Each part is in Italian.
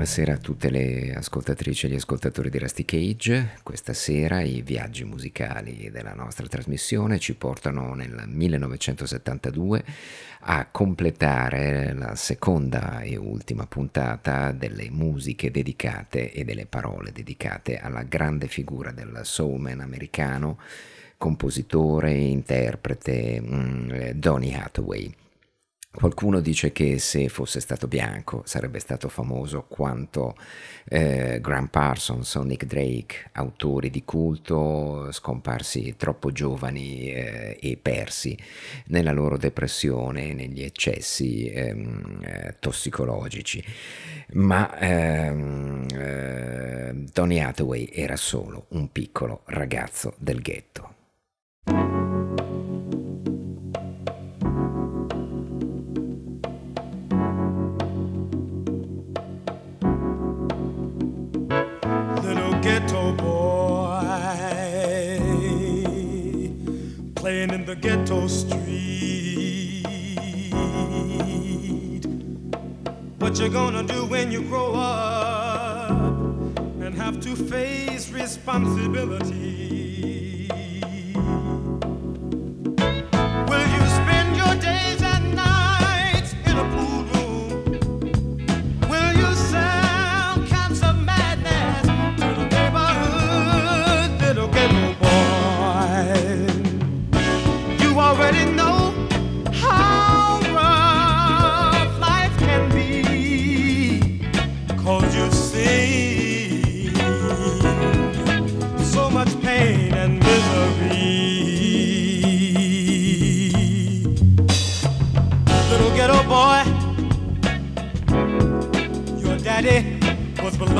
Buonasera a tutte le ascoltatrici e gli ascoltatori di Rusty Cage. Questa sera i viaggi musicali della nostra trasmissione ci portano nel 1972 a completare la seconda e ultima puntata delle musiche dedicate e delle parole dedicate alla grande figura del soulman americano, compositore e interprete mm, Donny Hathaway. Qualcuno dice che se fosse stato bianco sarebbe stato famoso quanto eh, Graham Parsons o Nick Drake, autori di culto scomparsi troppo giovani eh, e persi nella loro depressione, negli eccessi ehm, eh, tossicologici. Ma ehm, eh, Tony Hathaway era solo un piccolo ragazzo del ghetto. What you gonna do when you grow up and have to face responsibility?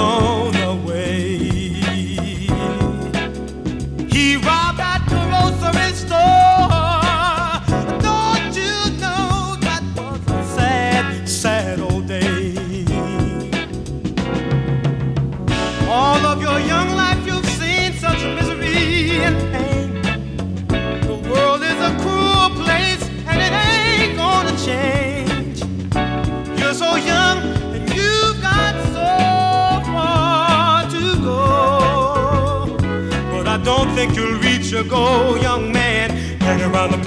alone. years ago, young man, Turn around the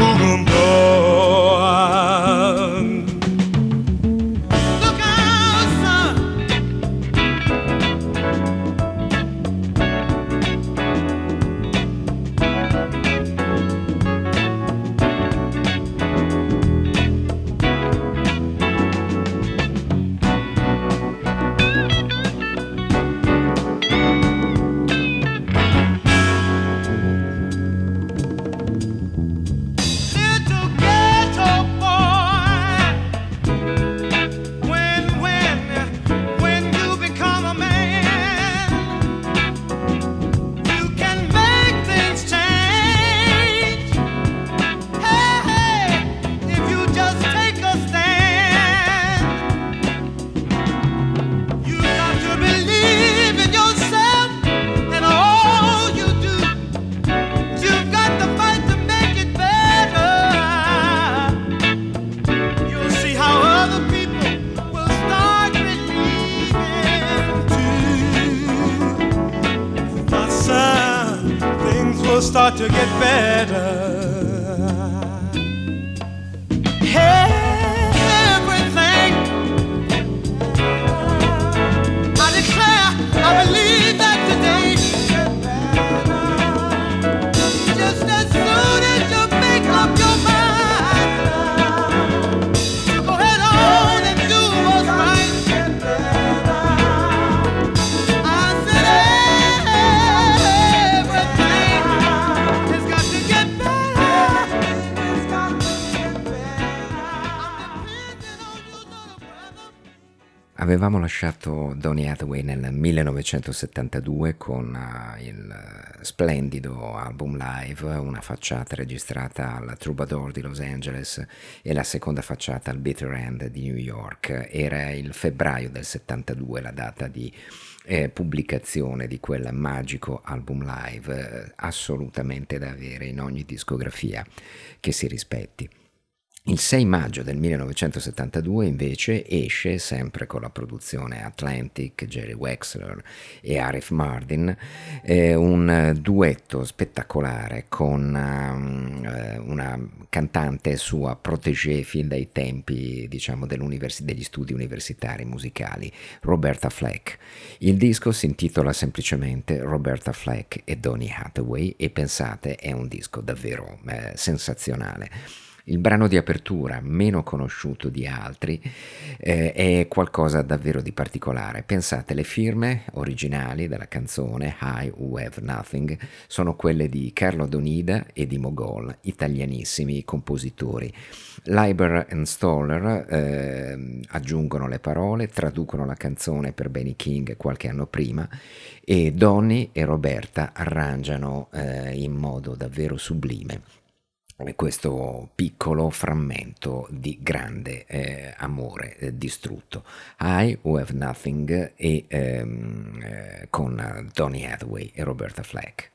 lasciato Donny Hathaway nel 1972 con eh, il splendido album live, una facciata registrata al Troubadour di Los Angeles e la seconda facciata al Bitter End di New York. Era il febbraio del 72 la data di eh, pubblicazione di quel magico album live, eh, assolutamente da avere in ogni discografia che si rispetti. Il 6 maggio del 1972 invece esce, sempre con la produzione Atlantic, Jerry Wexler e Arif Mardin, eh, un duetto spettacolare con um, una cantante sua protégée fin dai tempi diciamo, degli studi universitari musicali, Roberta Fleck. Il disco si intitola semplicemente Roberta Fleck e Donny Hathaway e pensate è un disco davvero eh, sensazionale. Il brano di apertura, meno conosciuto di altri, eh, è qualcosa davvero di particolare. Pensate, le firme originali della canzone I Who Have Nothing sono quelle di Carlo Donida e di Mogol, italianissimi compositori. Leiber e Stoller eh, aggiungono le parole, traducono la canzone per Benny King qualche anno prima e Donny e Roberta arrangiano eh, in modo davvero sublime questo piccolo frammento di grande eh, amore eh, distrutto. I Who Have Nothing e ehm, eh, con Donny Hathaway e Roberta Fleck.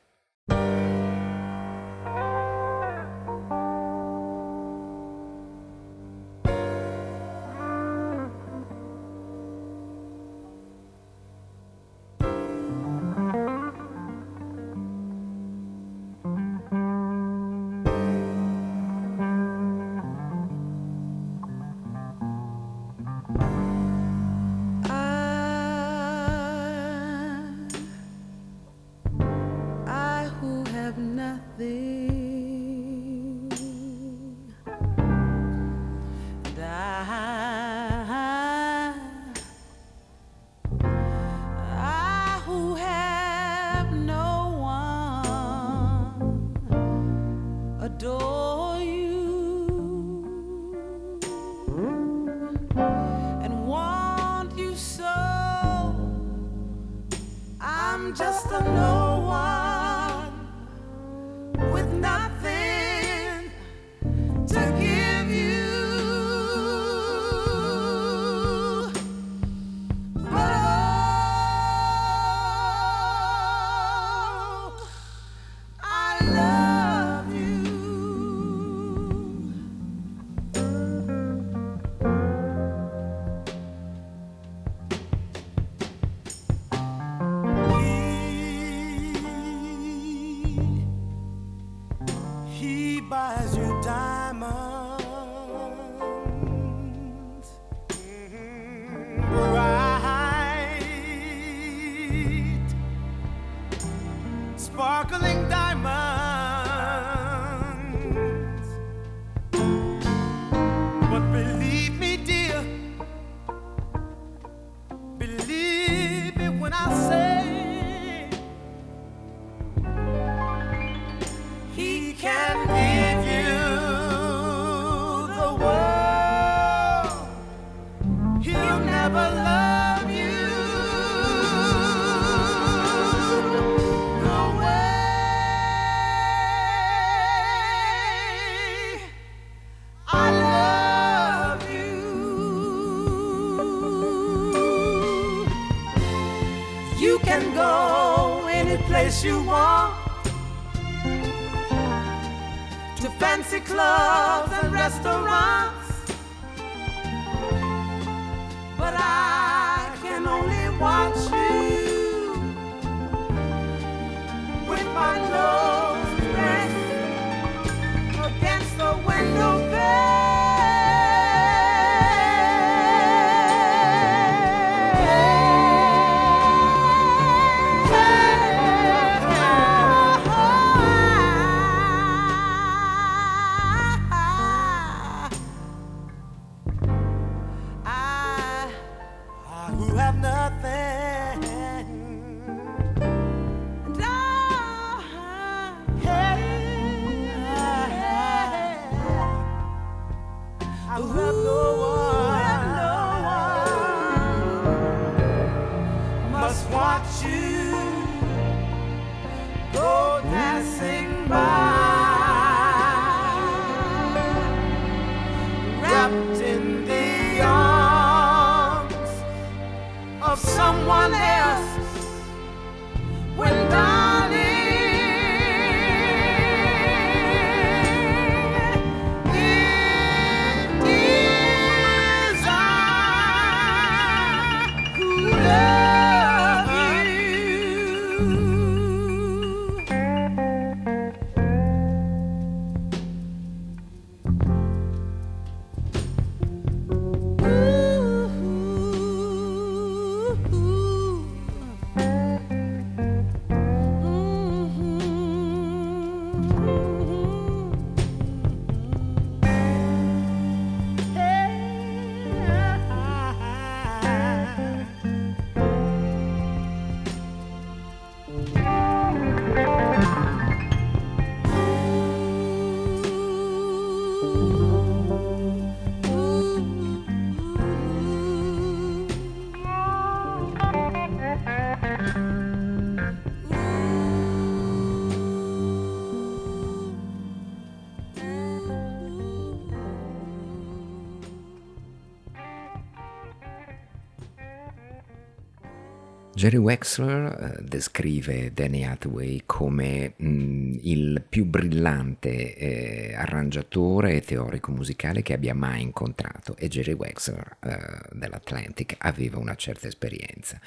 Jerry Wexler eh, descrive Danny Hathaway come mh, il più brillante eh, arrangiatore e teorico musicale che abbia mai incontrato e Jerry Wexler eh, dell'Atlantic aveva una certa esperienza.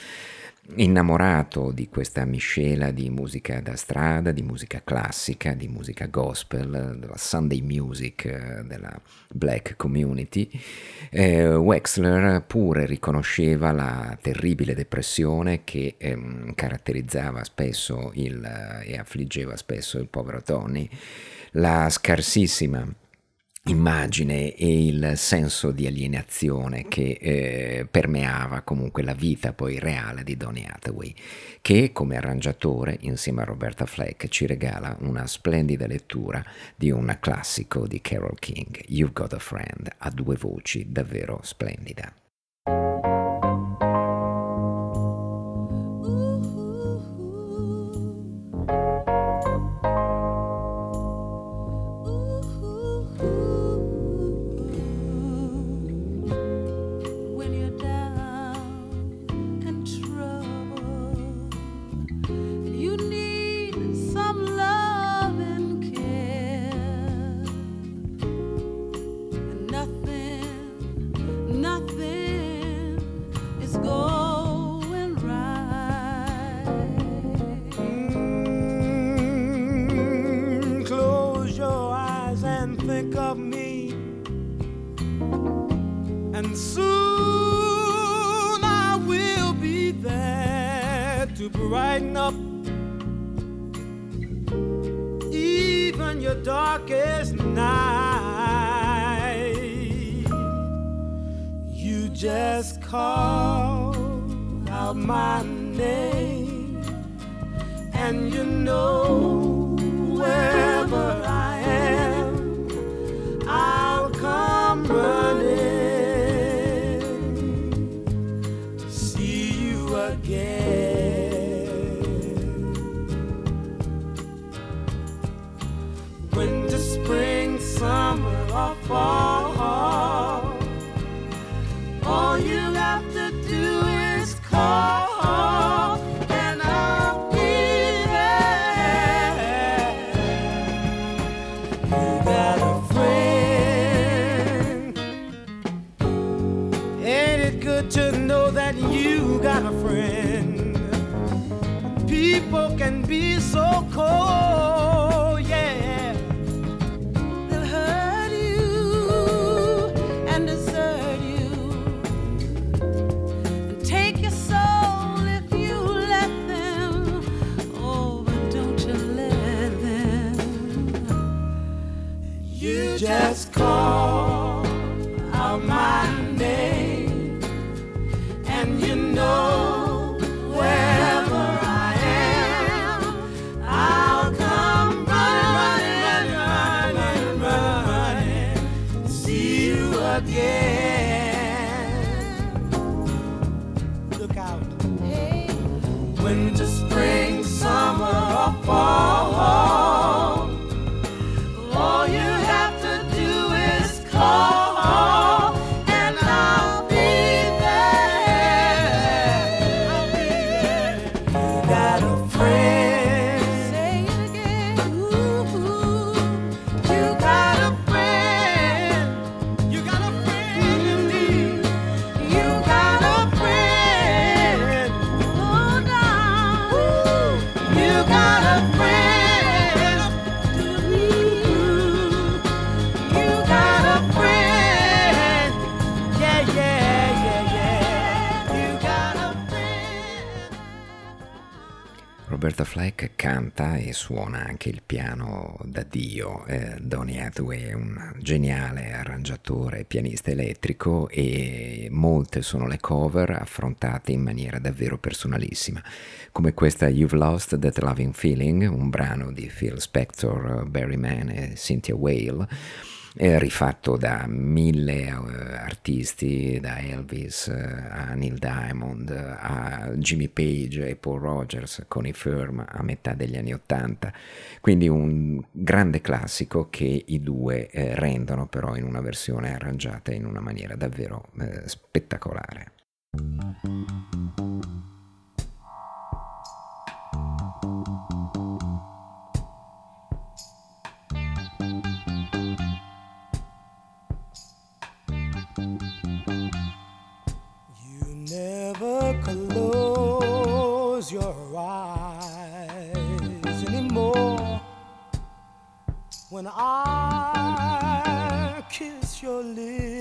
Innamorato di questa miscela di musica da strada, di musica classica, di musica gospel, della Sunday music eh, della black community, eh, Wexler pure riconosceva la terribile depressione che ehm, caratterizzava spesso il, e affliggeva spesso il povero Tony, la scarsissima immagine e il senso di alienazione che eh, permeava comunque la vita poi reale di Donny Hathaway, che come arrangiatore insieme a Roberta Fleck ci regala una splendida lettura di un classico di Carole King, You've Got a Friend, a due voci davvero splendida. Arthur Fleck canta e suona anche il piano da Dio. Eh, Donny Hathaway è un geniale arrangiatore, pianista elettrico e molte sono le cover affrontate in maniera davvero personalissima, come questa You've Lost That Loving Feeling, un brano di Phil Spector, Barry Mann e Cynthia Whale rifatto da mille uh, artisti, da Elvis uh, a Neil Diamond, a Jimmy Page e Paul Rogers con i Firm a metà degli anni Ottanta. Quindi un grande classico che i due eh, rendono però in una versione arrangiata in una maniera davvero eh, spettacolare. never when I kiss your lips.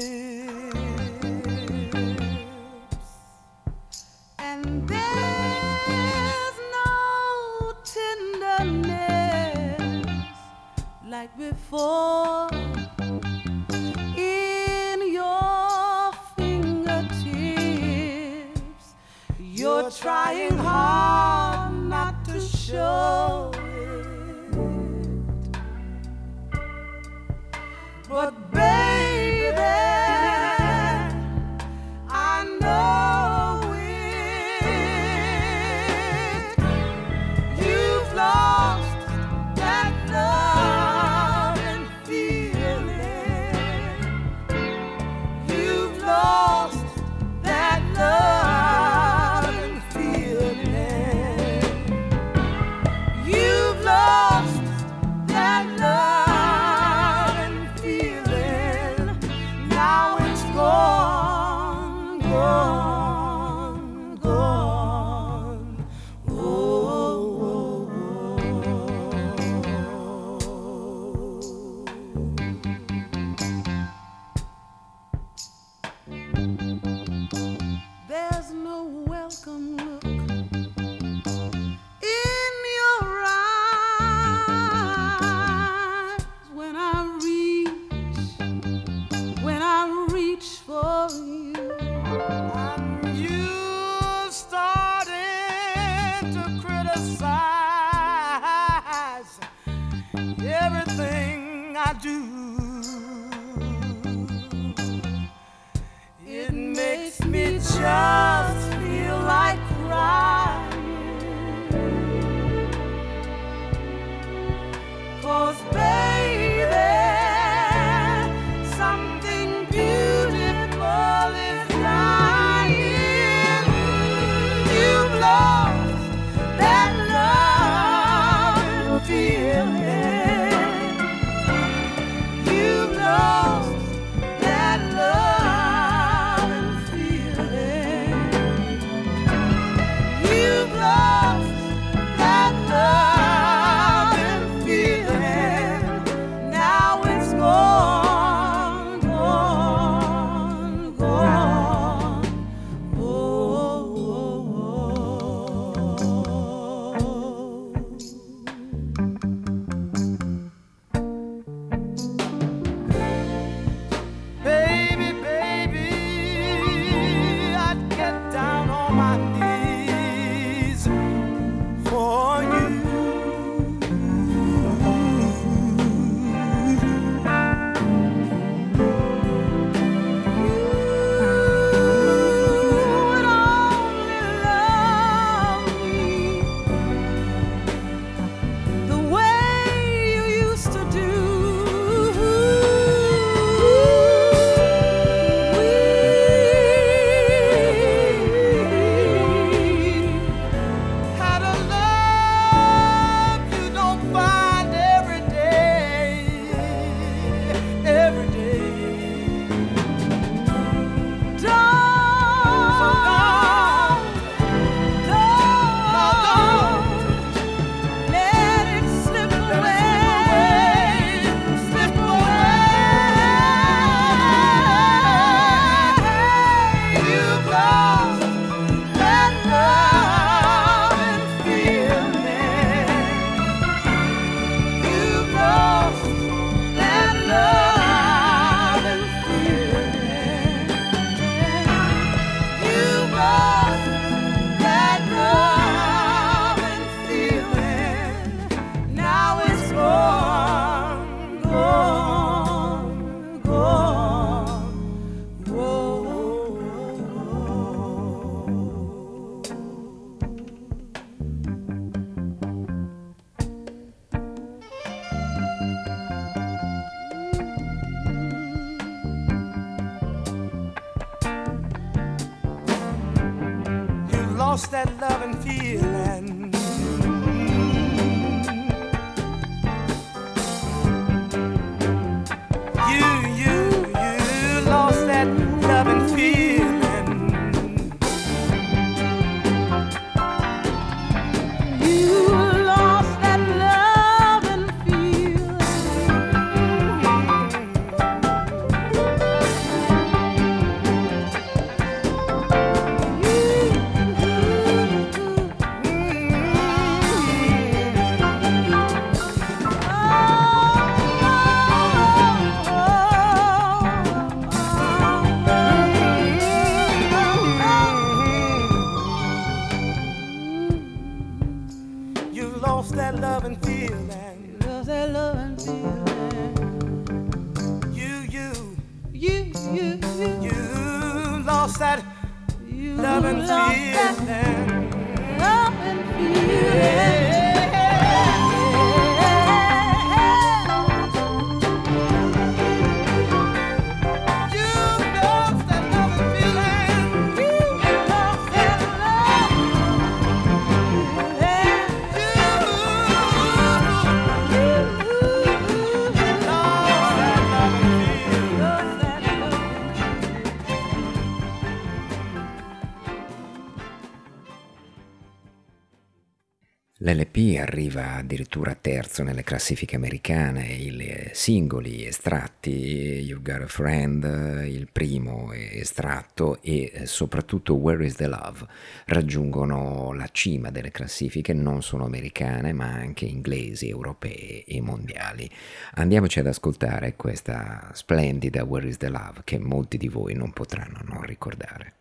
arriva addirittura terzo nelle classifiche americane, i eh, singoli estratti, You've Got a Friend, il primo estratto e eh, soprattutto Where is the Love raggiungono la cima delle classifiche non solo americane ma anche inglesi, europee e mondiali. Andiamoci ad ascoltare questa splendida Where is the Love che molti di voi non potranno non ricordare.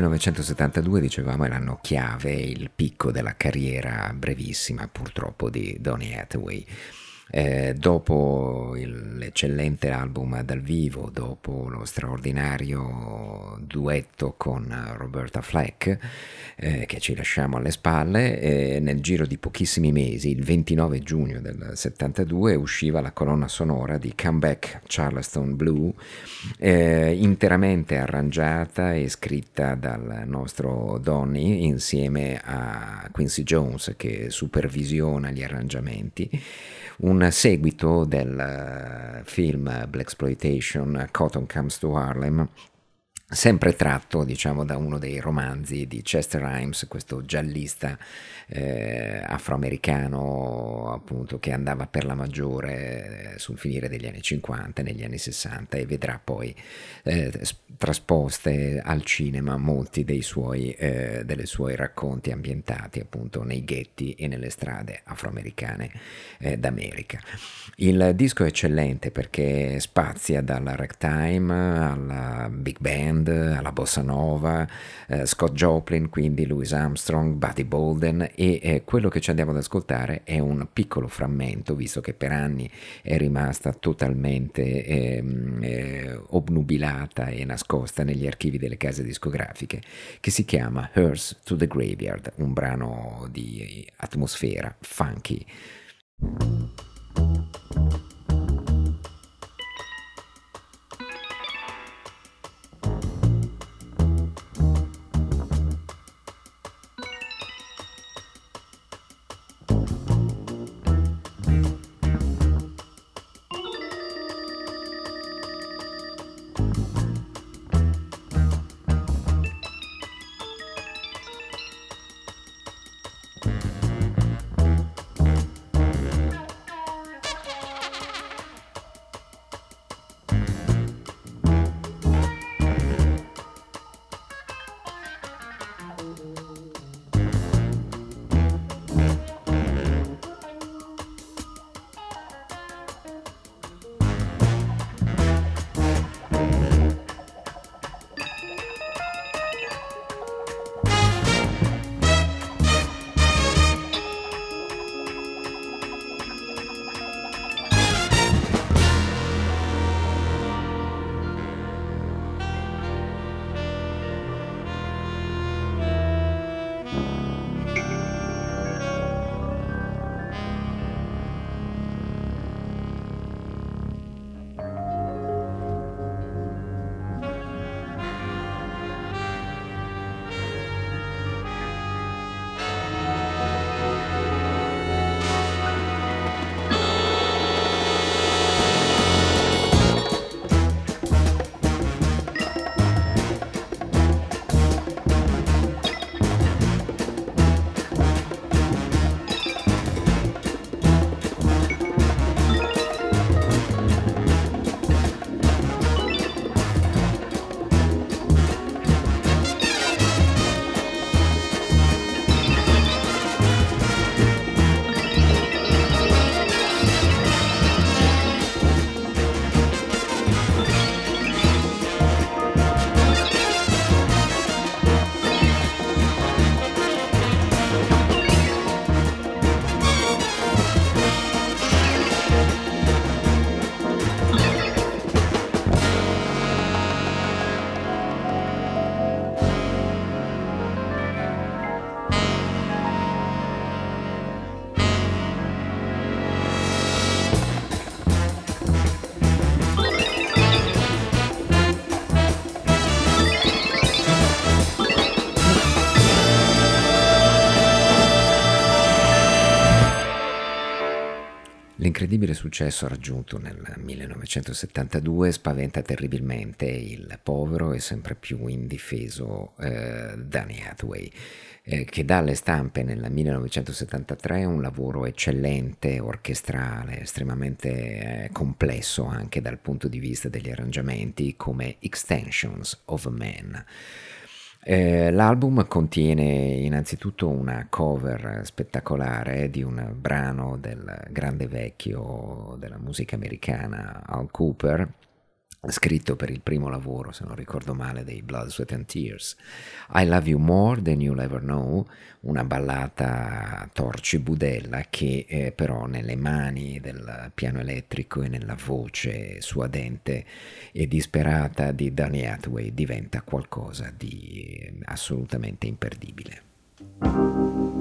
1972, dicevamo, è l'anno chiave, il picco della carriera brevissima purtroppo di Donny Hathaway. Eh, dopo l'eccellente album dal vivo, dopo lo straordinario duetto con Roberta Fleck, eh, che ci lasciamo alle spalle, eh, nel giro di pochissimi mesi, il 29 giugno del 72, usciva la colonna sonora di Comeback Charleston Blue, eh, interamente arrangiata e scritta dal nostro Donny insieme a Quincy Jones che supervisiona gli arrangiamenti un seguito del eh, film Black Exploitation Cotton Comes to Harlem sempre tratto diciamo da uno dei romanzi di Chester Himes questo giallista eh, afroamericano appunto che andava per la maggiore eh, sul finire degli anni 50 negli anni 60 e vedrà poi eh, trasposte al cinema molti dei suoi, eh, delle suoi racconti ambientati appunto nei ghetti e nelle strade afroamericane eh, d'America. Il disco è eccellente perché spazia dalla ragtime alla big band, alla bossa nova, eh, Scott Joplin, quindi Louis Armstrong, Buddy Bolden e eh, quello che ci andiamo ad ascoltare è un piccolo frammento, visto che per anni è rimasta totalmente ehm, eh, obnubilata e nascosta negli archivi delle case discografiche, che si chiama Hearse to the Graveyard, un brano di atmosfera funky. L'incredibile successo raggiunto nel 1972 spaventa terribilmente il povero e sempre più indifeso eh, Danny Hathaway, eh, che dà alle stampe nel 1973 un lavoro eccellente, orchestrale, estremamente eh, complesso anche dal punto di vista degli arrangiamenti, come Extensions of Man. Eh, l'album contiene innanzitutto una cover spettacolare di un brano del grande vecchio della musica americana Al Cooper, scritto per il primo lavoro, se non ricordo male, dei Blood, Sweat and Tears. I Love You More Than You'll Ever Know, una ballata torci budella che eh, però nelle mani del piano elettrico e nella voce suadente e disperata di Danny Hathaway diventa qualcosa di eh, assolutamente imperdibile.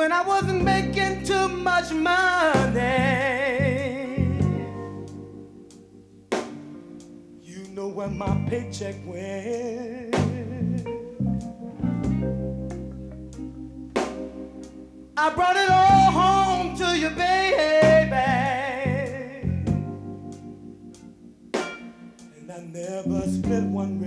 When I wasn't making too much money, you know where my paycheck went. I brought it all home to you, baby. And I never split one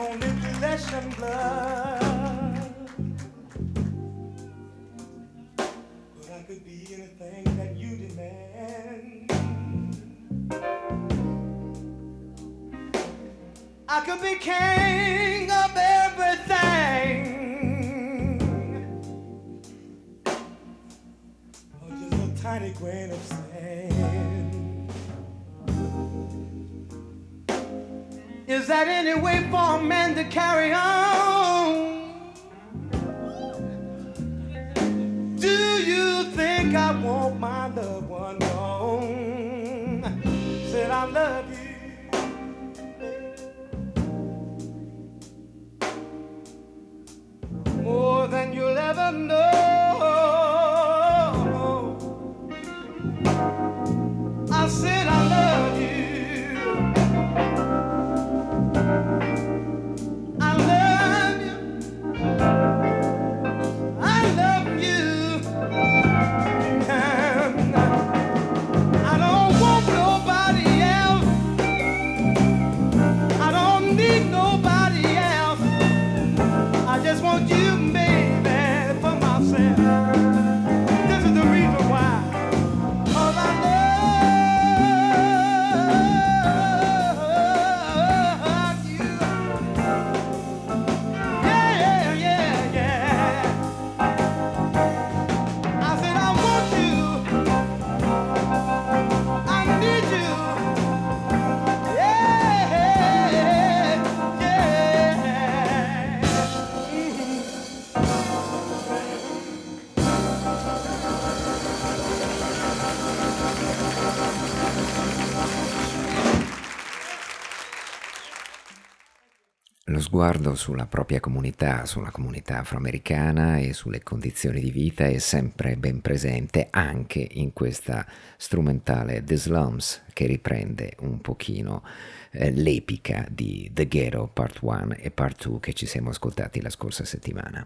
only flesh and blood. But I could be anything that you demand. I could be king That any way for a man to carry on? Sguardo sulla propria comunità, sulla comunità afroamericana e sulle condizioni di vita è sempre ben presente anche in questa strumentale The Slums che riprende un pochino eh, l'epica di The Ghetto Part 1 e Part 2 che ci siamo ascoltati la scorsa settimana.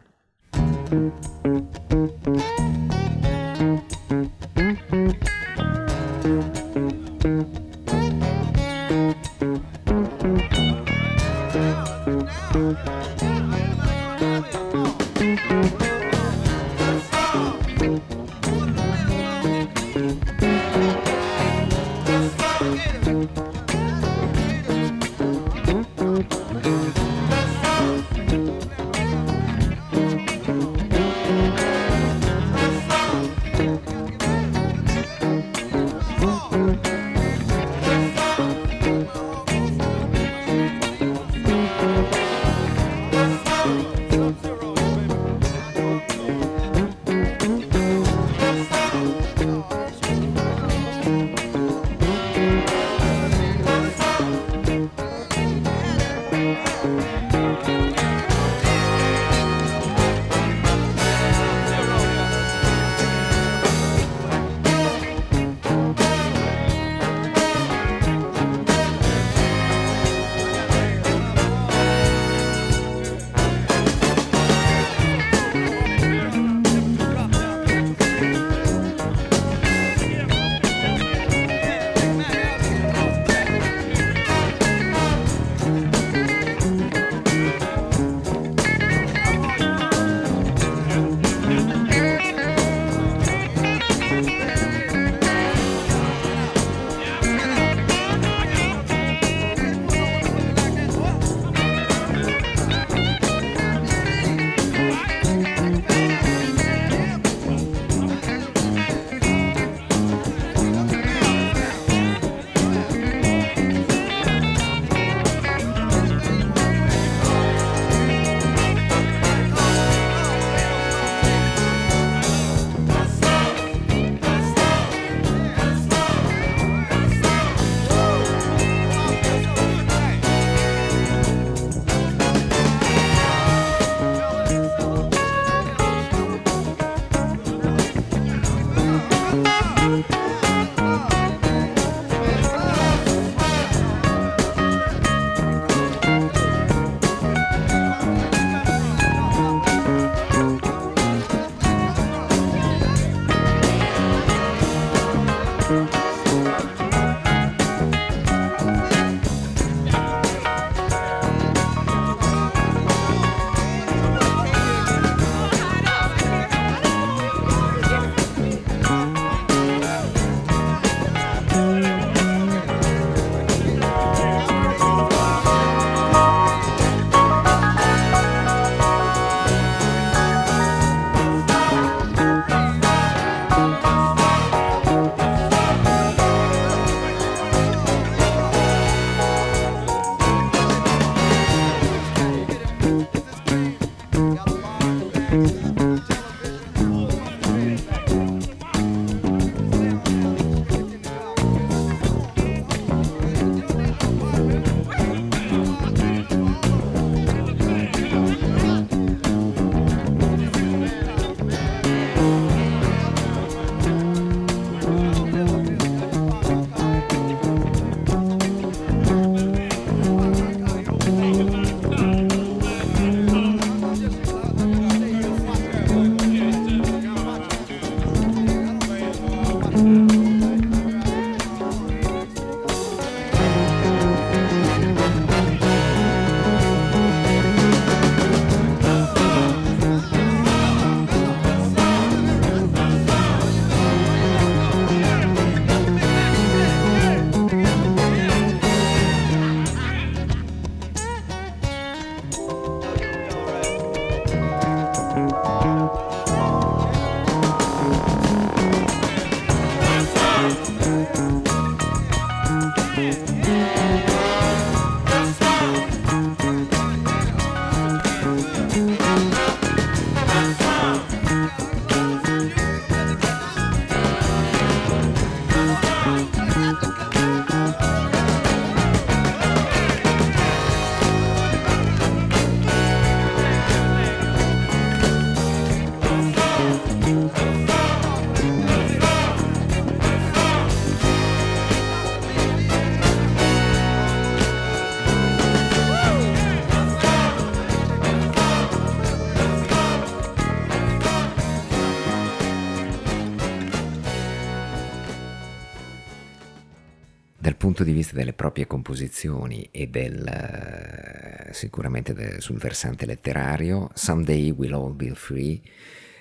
Proprie composizioni e del, eh, sicuramente de- sul versante letterario, Someday We'll All Be Free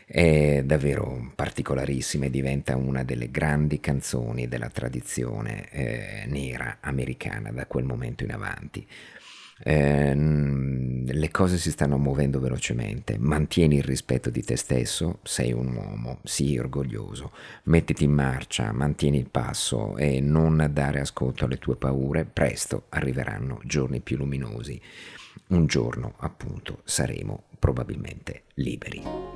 è davvero particolarissima e diventa una delle grandi canzoni della tradizione eh, nera americana da quel momento in avanti. Eh, le cose si stanno muovendo velocemente, mantieni il rispetto di te stesso, sei un uomo, sii orgoglioso, mettiti in marcia, mantieni il passo e non dare ascolto alle tue paure, presto arriveranno giorni più luminosi. Un giorno, appunto, saremo probabilmente liberi.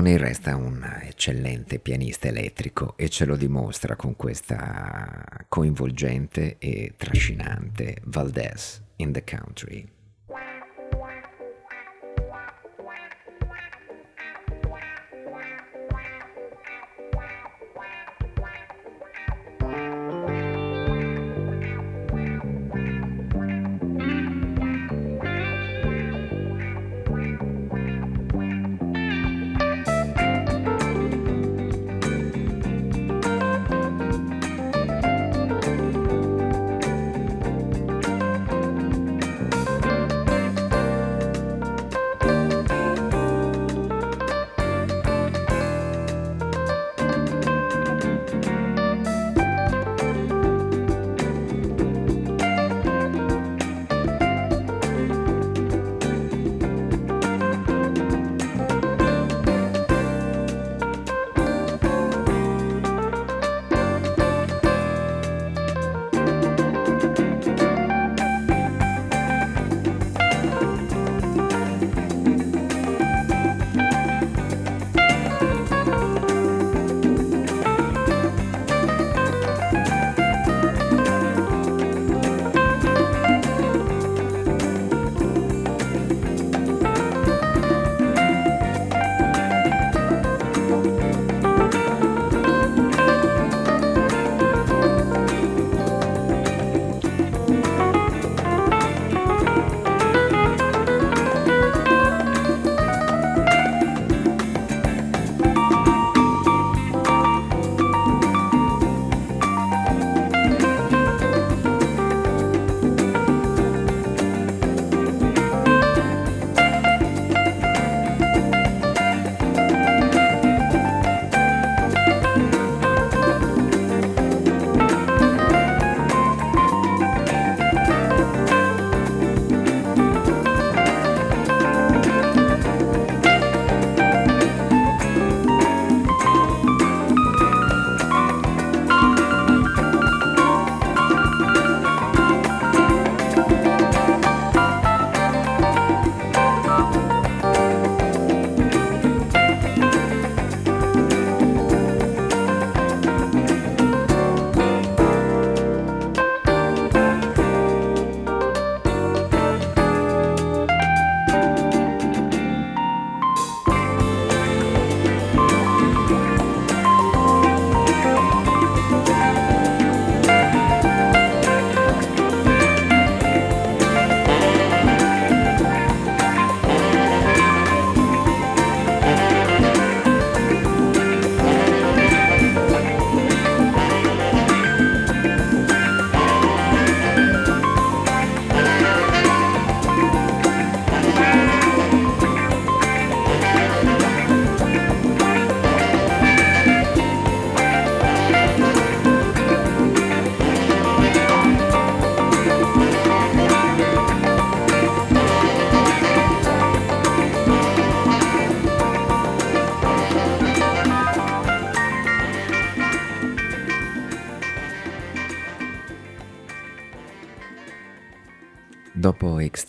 Donny resta un eccellente pianista elettrico e ce lo dimostra con questa coinvolgente e trascinante Valdez in the Country.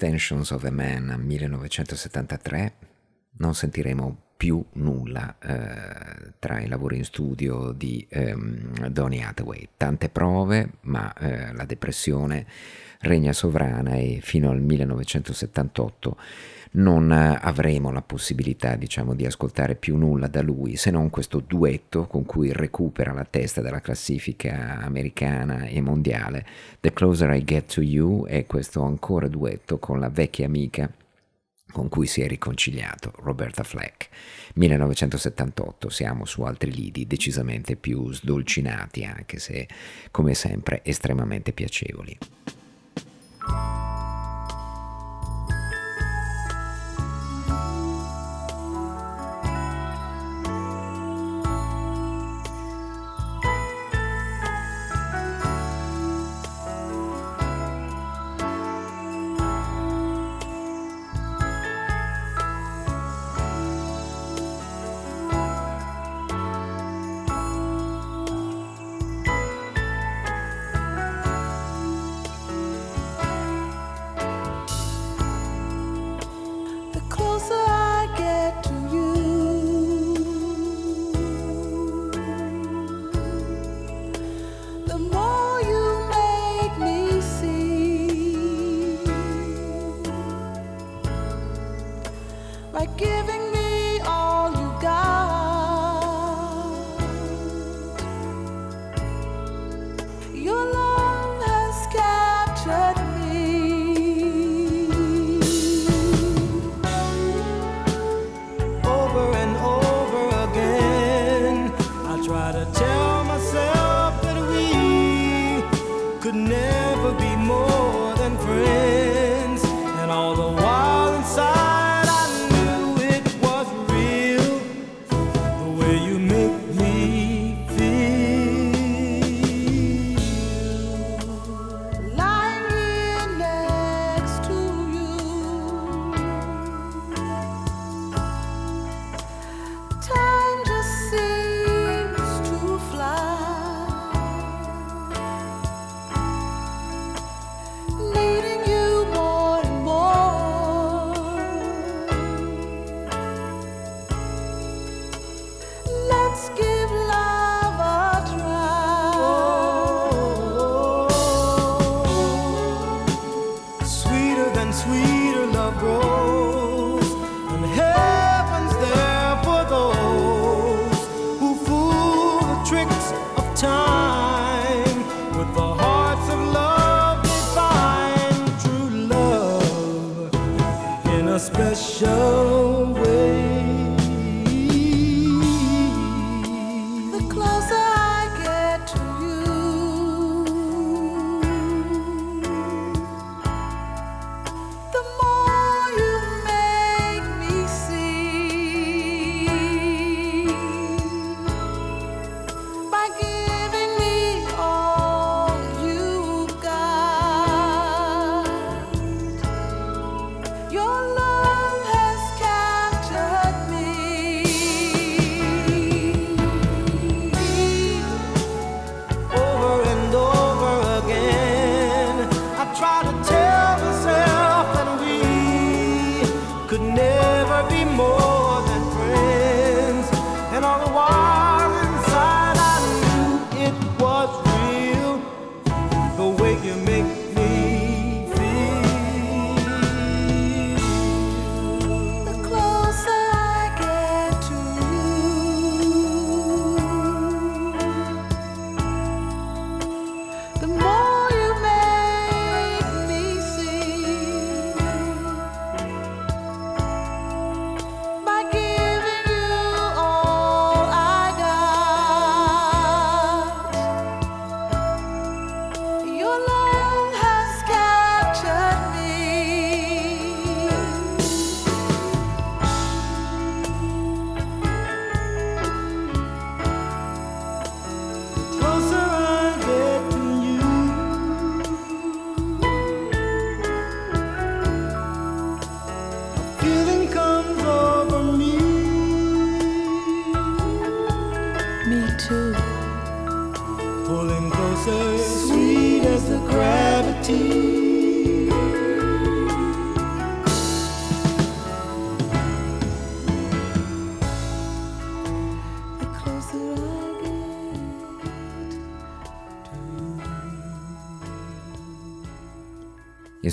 Extensions of a Man 1973 non sentiremo più nulla eh, tra i lavori in studio di ehm, Donny Hathaway. Tante prove, ma eh, la depressione regna sovrana e fino al 1978 non eh, avremo la possibilità, diciamo, di ascoltare più nulla da lui, se non questo duetto con cui recupera la testa della classifica americana e mondiale, The Closer I Get to You, e questo ancora duetto con la vecchia amica con cui si è riconciliato Roberta Fleck. 1978, siamo su altri lidi decisamente più sdolcinati, anche se come sempre estremamente piacevoli.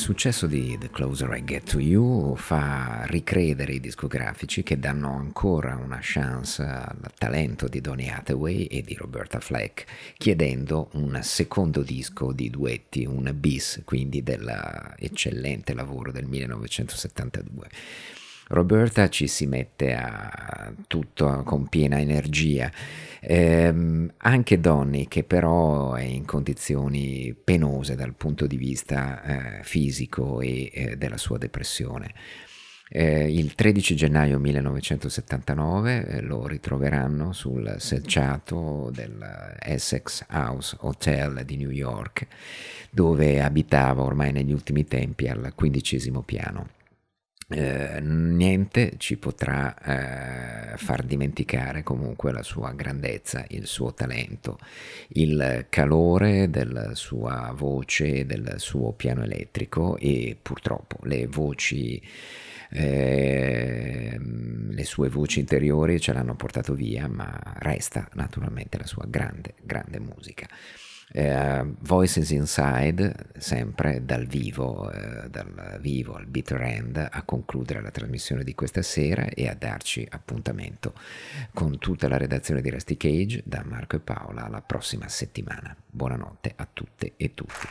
Successo di The Closer I Get to You fa ricredere i discografici che danno ancora una chance al talento di Donny Hathaway e di Roberta Fleck, chiedendo un secondo disco di duetti, un bis quindi dell'eccellente lavoro del 1972. Roberta ci si mette a tutto con piena energia, ehm, anche Donny che però è in condizioni penose dal punto di vista eh, fisico e eh, della sua depressione. Eh, il 13 gennaio 1979 eh, lo ritroveranno sul selciato del Essex House Hotel di New York, dove abitava ormai negli ultimi tempi al quindicesimo piano. Eh, niente ci potrà eh, far dimenticare comunque la sua grandezza, il suo talento, il calore della sua voce, del suo piano elettrico e purtroppo le voci, eh, le sue voci interiori ce l'hanno portato via, ma resta naturalmente la sua grande, grande musica. Eh, Voices Inside, sempre dal vivo, eh, dal vivo al bitter end, a concludere la trasmissione di questa sera e a darci appuntamento con tutta la redazione di Rusty Cage da Marco e Paola alla prossima settimana. Buonanotte a tutte e tutti.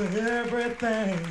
everything.